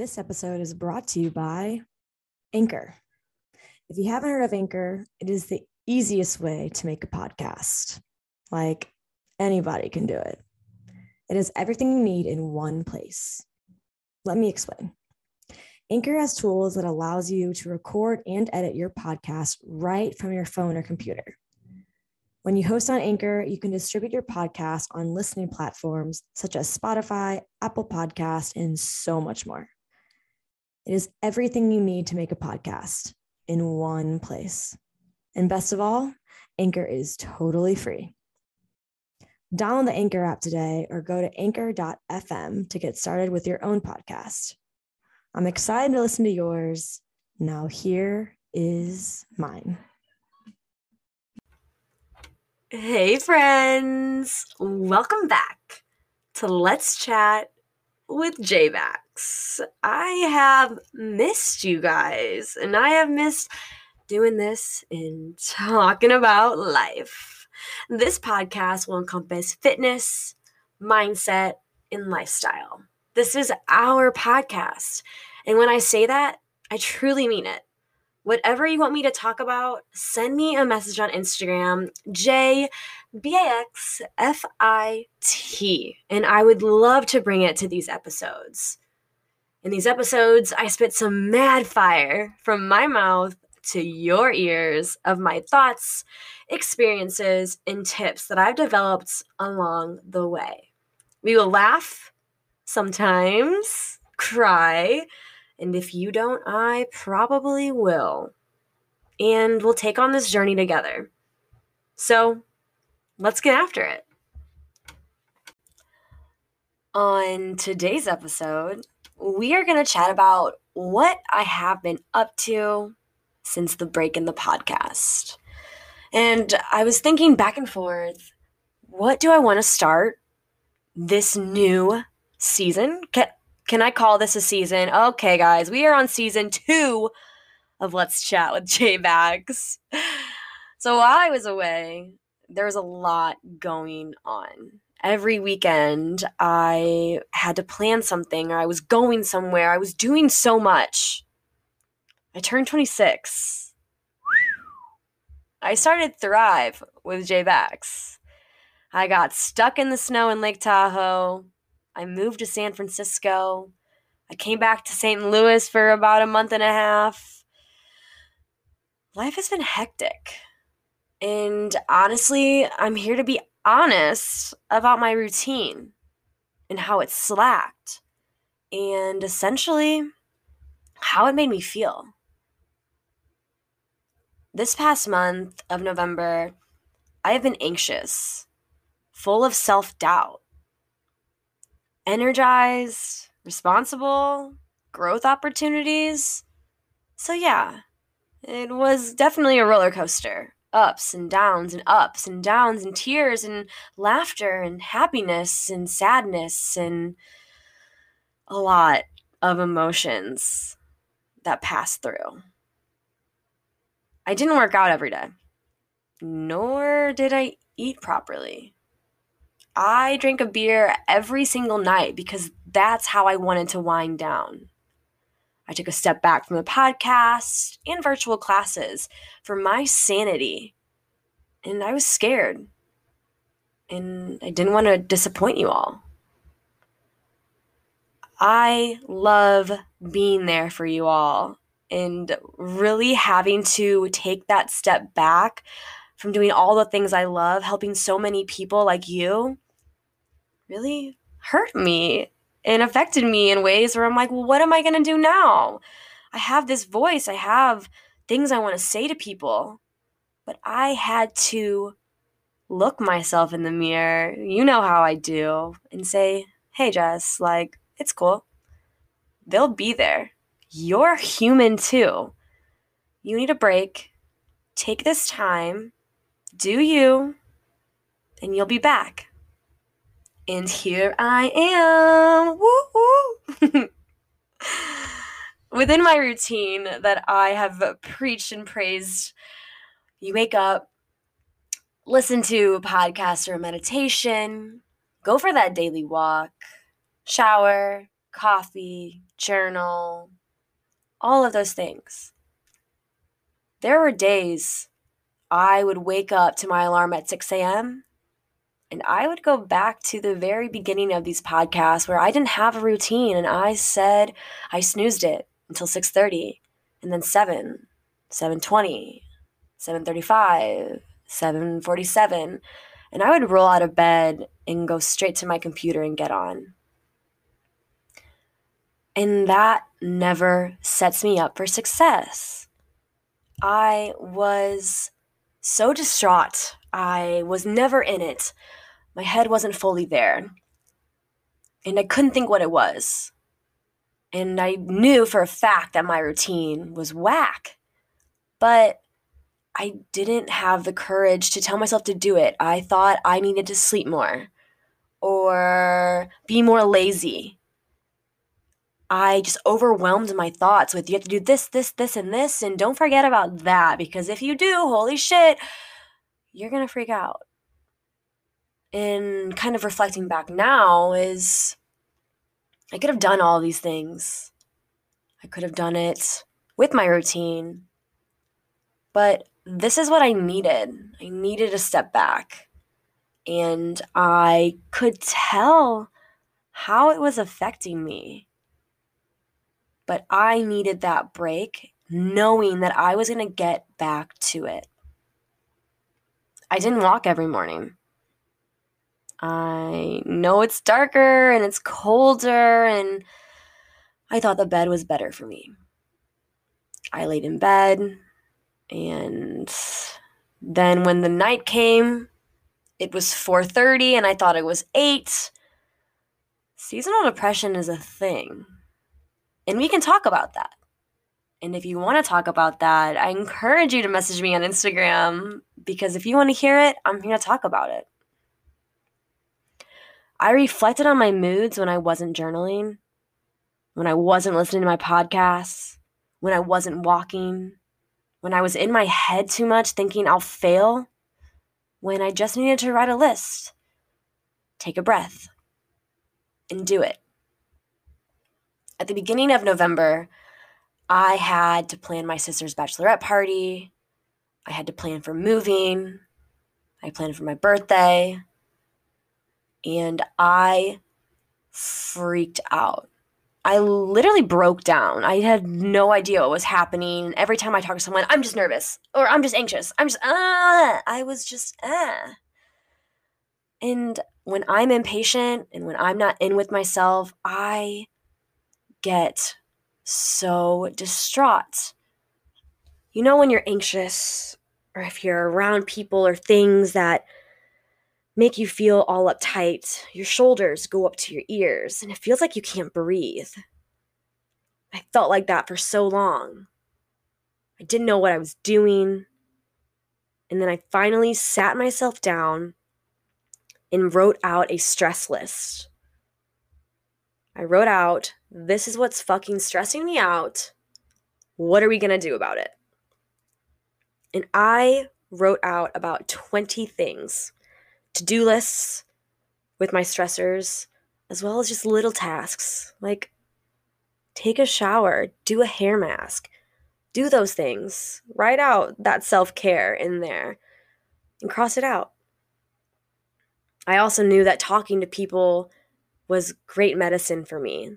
This episode is brought to you by Anchor. If you haven't heard of Anchor, it is the easiest way to make a podcast. Like anybody can do it. It is everything you need in one place. Let me explain. Anchor has tools that allows you to record and edit your podcast right from your phone or computer. When you host on Anchor, you can distribute your podcast on listening platforms such as Spotify, Apple Podcast, and so much more. It is everything you need to make a podcast in one place. And best of all, Anchor is totally free. Download the Anchor app today or go to anchor.fm to get started with your own podcast. I'm excited to listen to yours. Now, here is mine. Hey, friends. Welcome back to Let's Chat with I have missed you guys, and I have missed doing this and talking about life. This podcast will encompass fitness, mindset, and lifestyle. This is our podcast. And when I say that, I truly mean it whatever you want me to talk about, send me a message on Instagram, J B A X F I T, and I would love to bring it to these episodes. In these episodes, I spit some mad fire from my mouth to your ears of my thoughts, experiences, and tips that I've developed along the way. We will laugh, sometimes cry, and if you don't, I probably will. And we'll take on this journey together. So let's get after it. On today's episode, we are going to chat about what I have been up to since the break in the podcast. And I was thinking back and forth what do I want to start this new season? Can can I call this a season? Okay, guys, we are on season two of Let's Chat with J Bax. So while I was away, there was a lot going on. Every weekend, I had to plan something, or I was going somewhere. I was doing so much. I turned 26. I started Thrive with J Bax. I got stuck in the snow in Lake Tahoe. I moved to San Francisco. I came back to St. Louis for about a month and a half. Life has been hectic. And honestly, I'm here to be honest about my routine and how it slacked and essentially how it made me feel. This past month of November, I have been anxious, full of self doubt energized, responsible, growth opportunities. So, yeah, it was definitely a roller coaster ups and downs and ups and downs and tears and laughter and happiness and sadness and a lot of emotions that passed through. I didn't work out every day, nor did I eat properly. I drank a beer every single night because that's how I wanted to wind down. I took a step back from the podcast and virtual classes for my sanity. And I was scared. And I didn't want to disappoint you all. I love being there for you all and really having to take that step back from doing all the things I love, helping so many people like you, really hurt me and affected me in ways where I'm like, well, what am I going to do now? I have this voice, I have things I want to say to people, but I had to look myself in the mirror. You know how I do, and say, hey, Jess, like, it's cool. They'll be there. You're human too. You need a break. Take this time do you, and you'll be back. And here I am. Woo Within my routine that I have preached and praised, you wake up, listen to a podcast or a meditation, go for that daily walk, shower, coffee, journal, all of those things. There were days I would wake up to my alarm at 6 a.m. and I would go back to the very beginning of these podcasts where I didn't have a routine and I said I snoozed it until 6:30 and then 7, 7:20, 7:35, 7:47 and I would roll out of bed and go straight to my computer and get on. And that never sets me up for success. I was so distraught. I was never in it. My head wasn't fully there. And I couldn't think what it was. And I knew for a fact that my routine was whack. But I didn't have the courage to tell myself to do it. I thought I needed to sleep more or be more lazy. I just overwhelmed my thoughts with you have to do this, this, this, and this. And don't forget about that because if you do, holy shit, you're going to freak out. And kind of reflecting back now is I could have done all these things. I could have done it with my routine. But this is what I needed. I needed a step back. And I could tell how it was affecting me. But I needed that break, knowing that I was going to get back to it. I didn't walk every morning. I know it's darker and it's colder, and I thought the bed was better for me. I laid in bed, and then when the night came, it was 4:30 and I thought it was 8. Seasonal depression is a thing. And we can talk about that. And if you want to talk about that, I encourage you to message me on Instagram because if you want to hear it, I'm here to talk about it. I reflected on my moods when I wasn't journaling, when I wasn't listening to my podcasts, when I wasn't walking, when I was in my head too much thinking I'll fail, when I just needed to write a list, take a breath, and do it. At the beginning of November, I had to plan my sister's bachelorette party. I had to plan for moving. I planned for my birthday. And I freaked out. I literally broke down. I had no idea what was happening. Every time I talk to someone, I'm just nervous or I'm just anxious. I'm just, ah. I was just, ah. And when I'm impatient and when I'm not in with myself, I get so distraught. You know, when you're anxious or if you're around people or things that make you feel all uptight. Your shoulders go up to your ears, and it feels like you can't breathe. I felt like that for so long. I didn't know what I was doing. And then I finally sat myself down and wrote out a stress list. I wrote out, this is what's fucking stressing me out. What are we going to do about it? And I wrote out about 20 things to do lists with my stressors, as well as just little tasks like take a shower, do a hair mask, do those things. Write out that self care in there and cross it out. I also knew that talking to people was great medicine for me.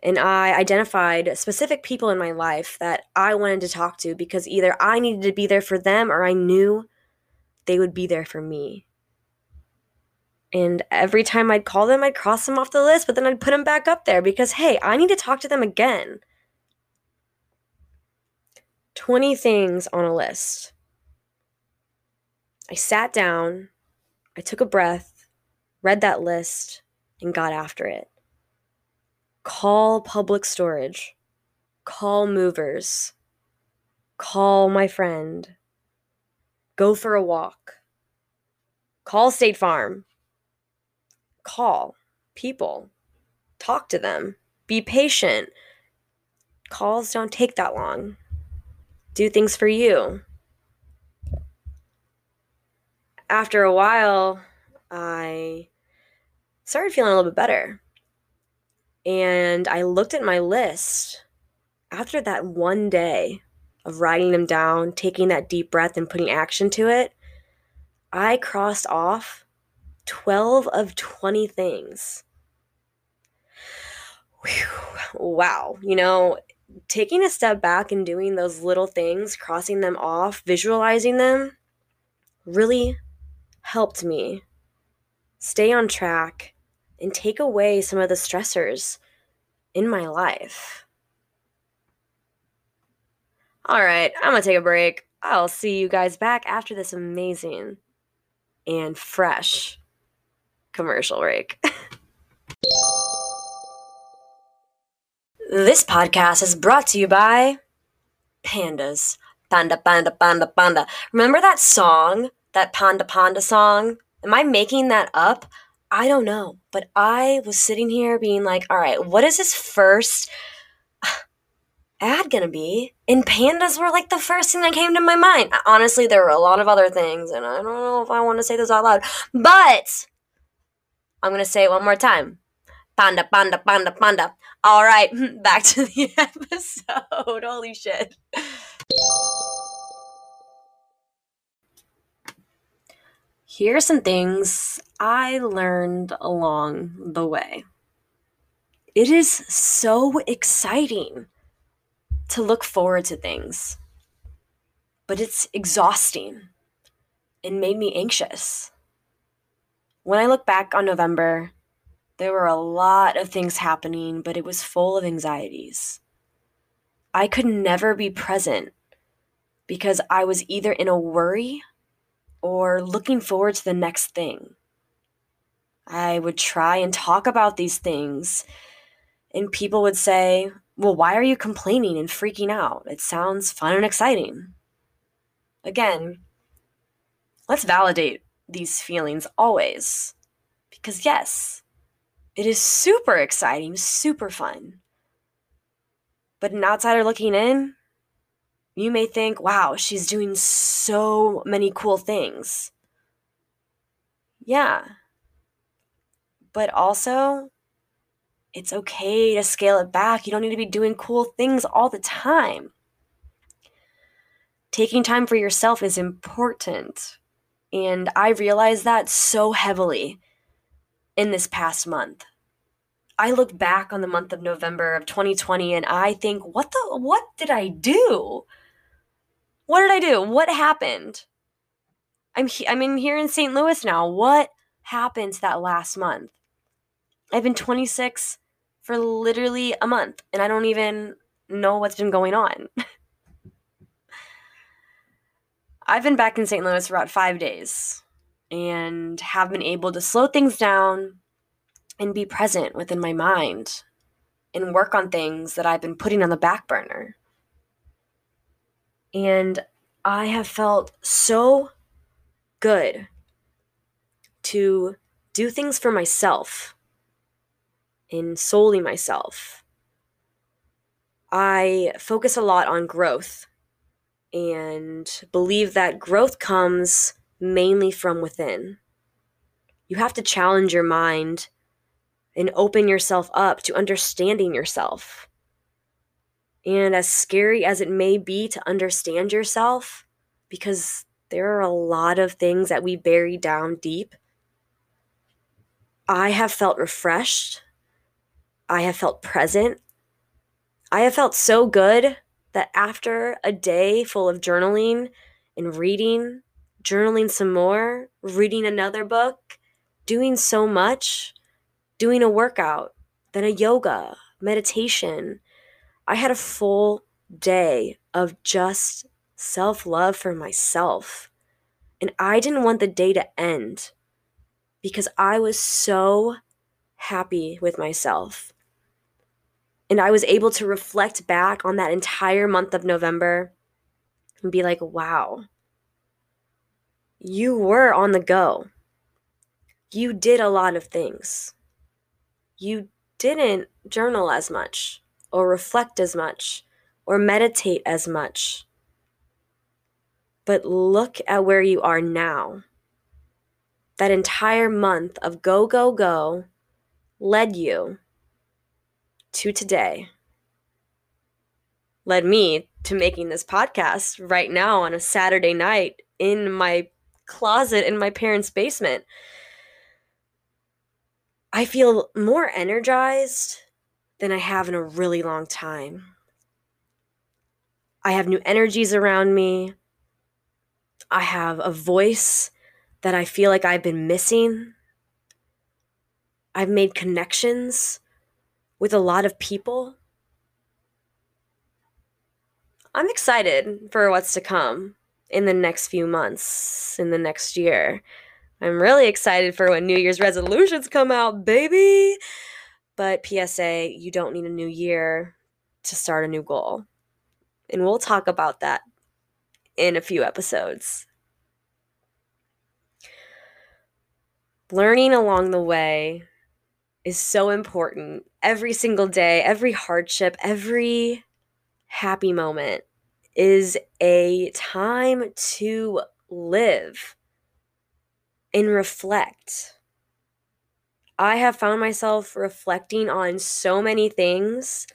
And I identified specific people in my life that I wanted to talk to because either I needed to be there for them or I knew they would be there for me. And every time I'd call them, I'd cross them off the list, but then I'd put them back up there because, hey, I need to talk to them again. 20 things on a list. I sat down, I took a breath, read that list, and got after it. Call public storage, call movers, call my friend, go for a walk, call State Farm call people, talk to them, be patient. Calls don't take that long. Do things for you. After a while, I started feeling a little bit better. And I looked at my list after that one day of writing them down, taking that deep breath, and putting action to it. I crossed off 12 of 20 things. Whew. Wow. You know, taking a step back and doing those little things, crossing them off, visualizing them, really helped me stay on track and take away some of the stressors in my life. All right, I'm gonna take a break. I'll see you guys back after this amazing and fresh commercial break. this podcast is brought to you by pandas. Panda, panda, panda, panda. Remember that song? That panda, panda song? Am I making that up? I don't know. But I was sitting here being like, all right, what is this first ad gonna be? And pandas were like the first thing that came to my mind. Honestly, there were a lot of other things, and I don't know if I want to say those out loud. But I'm gonna say it one more time. Panda, panda, panda, panda. All right, back to the episode. Holy shit. Here are some things I learned along the way. It is so exciting to look forward to things, but it's exhausting and made me anxious. When I look back on November, there were a lot of things happening, but it was full of anxieties. I could never be present because I was either in a worry or looking forward to the next thing. I would try and talk about these things, and people would say, Well, why are you complaining and freaking out? It sounds fun and exciting. Again, let's validate these feelings always. Because, yes, it is super exciting, super fun. But an outsider looking in, you may think, wow, she's doing so many cool things. Yeah. But also, it's okay to scale it back. You don't need to be doing cool things all the time. Taking time for yourself is important. And I realized that so heavily in this past month. I look back on the month of November of 2020 and I think, what the what did I do? What did I do? What happened? I'm he- I'm in here in St. Louis now. What happened that last month? I've been 26 for literally a month and I don't even know what's been going on. I've been back in St. Louis for about 5 days and have been able to slow things down and be present within my mind and work on things that I've been putting on the back burner. And I have felt so good to do things for myself and solely myself. I focus a lot on growth and believe that growth comes mainly from within. You have to challenge your mind and open yourself up to understanding yourself. And as scary as it may be to understand yourself, because there are a lot of things that we bury down deep, I have felt refreshed. I have felt present. I have felt so good that after a day full of journaling and reading, journaling some more, reading another book, doing so much, doing a workout, then a yoga, meditation, I had a full day of just self love for myself. And I didn't want the day to end because I was so happy with myself. And I was able to reflect back on that entire month of November and be like, wow, you were on the go. You did a lot of things. You didn't journal as much or reflect as much or meditate as much. But look at where you are now. That entire month of go, go, go led you to today led me to making this podcast right now on a Saturday night in my closet in my parents' basement. I feel more energized than I have in a really long time. I have new energies around me. I have a voice that I feel like I've been missing. I've made connections with a lot of people. I'm excited for what's to come in the next few months, in the next year. I'm really excited for when New Year's resolutions come out, baby. But PSA, you don't need a new year to start a new goal. And we'll talk about that in a few episodes. Learning along the way is so important. Every single day, every hardship, every happy moment is a time to live and reflect. I have found myself reflecting on so many things,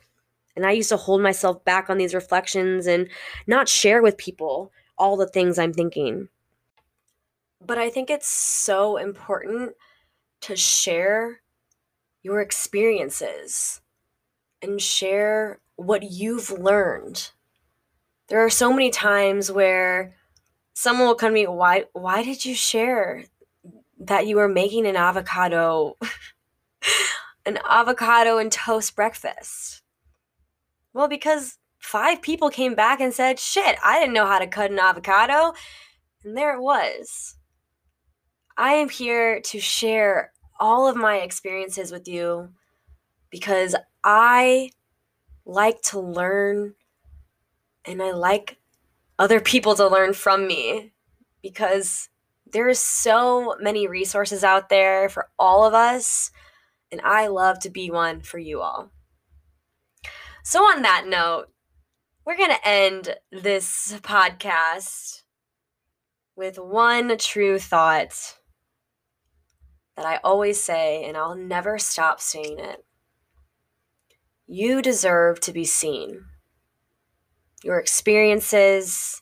and I used to hold myself back on these reflections and not share with people all the things I'm thinking. But I think it's so important to share your experiences and share what you've learned. There are so many times where someone will come to me, why why did you share that you were making an avocado an avocado and toast breakfast? Well, because five people came back and said, "Shit, I didn't know how to cut an avocado." And there it was. I am here to share all of my experiences with you because I like to learn and I like other people to learn from me because there's so many resources out there for all of us and I love to be one for you all. So on that note, we're going to end this podcast with one true thought that I always say, and I'll never stop saying it. You deserve to be seen. Your experiences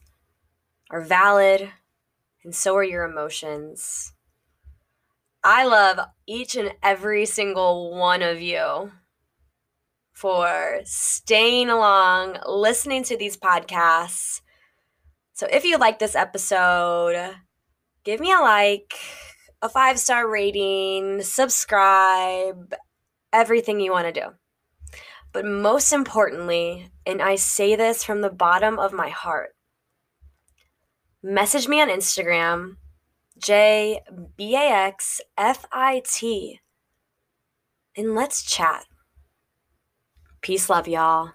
are valid, and so are your emotions. I love each and every single one of you for staying along, listening to these podcasts. So if you like this episode, give me a like a five star rating, subscribe, everything you want to do. But most importantly, and I say this from the bottom of my heart, message me on Instagram, J B A X F I T, and let's chat. Peace, love, y'all.